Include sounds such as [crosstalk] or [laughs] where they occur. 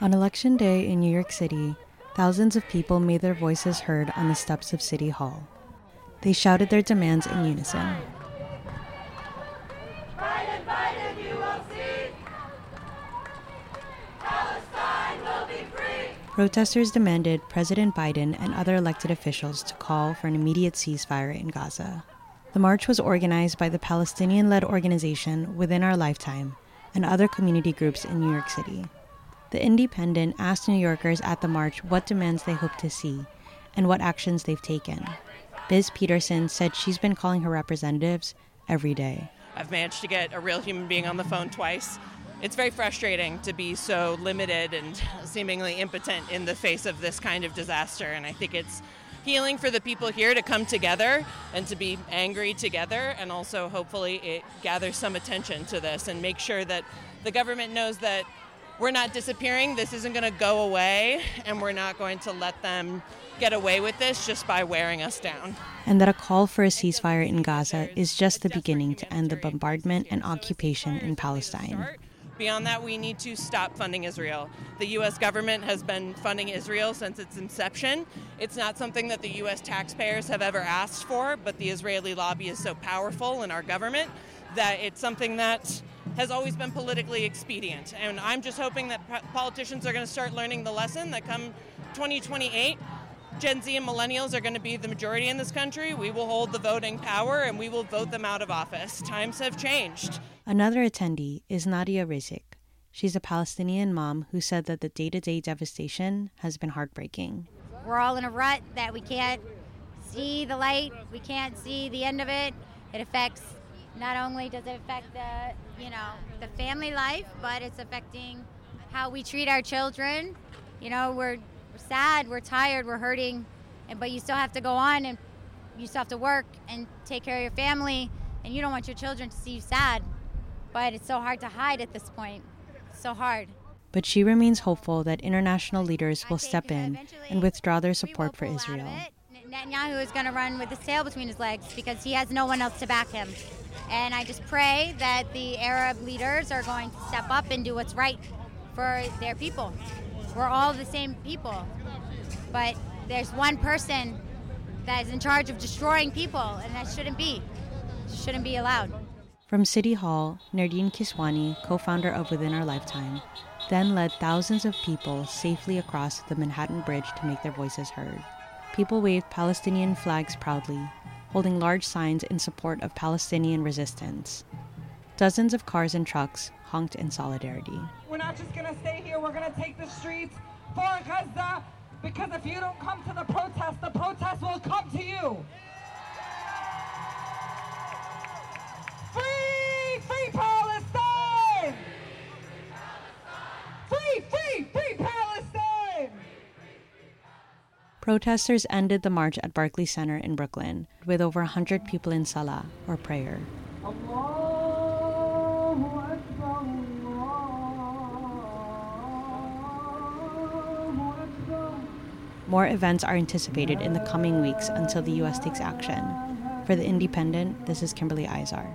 On Election Day in New York City, thousands of people made their voices heard on the steps of City Hall. They shouted their demands in unison. Biden, Biden. Protesters demanded President Biden and other elected officials to call for an immediate ceasefire in Gaza. The march was organized by the Palestinian led organization Within Our Lifetime and other community groups in New York City. The Indypendent asked New Yorkers at the march what demands they hope to see and what actions they've taken. Biz Peterson said she's been calling her representatives every day. I've managed to get a real human being on the phone twice. It's very frustrating to be so limited and [laughs] seemingly impotent in the face of this kind of disaster, and I think it's healing for the people here to come together and to be angry together, and also hopefully it gathers some attention to this and make sure that the government knows that we're not disappearing. This isn't going to go away, and we're not going to let them get away with this just by wearing us down. And that a call for a ceasefire in Gaza is just the beginning to end the bombardment and occupation in Palestine. Beyond that, we need to stop funding Israel. The U.S. government has been funding Israel since its inception. It's not something that the U.S. taxpayers have ever asked for, but the Israeli lobby is so powerful in our government that it's something that has always been politically expedient. And I'm just hoping that politicians are going to start learning the lesson that come 2028, Gen Z and millennials are going to be the majority in this country. We will hold the voting power and we will vote them out of office. Times have changed. Another attendee is Nadia Rizik. She's a Palestinian mom who said that the day to day devastation has been heartbreaking. We're all in a rut that we can't see the light, we can't see the end of it. It affects not only does it affect the you know the family life, but it's affecting how we treat our children. You know, we're, we're sad, we're tired, we're hurting, and but you still have to go on and you still have to work and take care of your family, and you don't want your children to see you sad. But it's so hard to hide at this point. It's so hard. But she remains hopeful that international leaders will step in and withdraw their support for Israel. Netanyahu is going to run with his tail between his legs because he has no one else to back him. And I just pray that the Arab leaders are going to step up and do what's right for their people. We're all the same people, but there's one person that is in charge of destroying people, and that shouldn't be. Shouldn't be allowed. From City Hall, Nerdeen Kiswani, co founder of Within Our Lifetime, then led thousands of people safely across the Manhattan Bridge to make their voices heard. People waved Palestinian flags proudly, holding large signs in support of Palestinian resistance. Dozens of cars and trucks honked in solidarity. We're not just going to stay here, we're going to take the streets for Gaza because if you don't come to the protest, the protest will come to you. Protesters ended the march at Barclays Center in Brooklyn with over 100 people in Salah, or prayer. More events are anticipated in the coming weeks until the U.S. takes action. For The Indypendent, this is Kimberly Izar.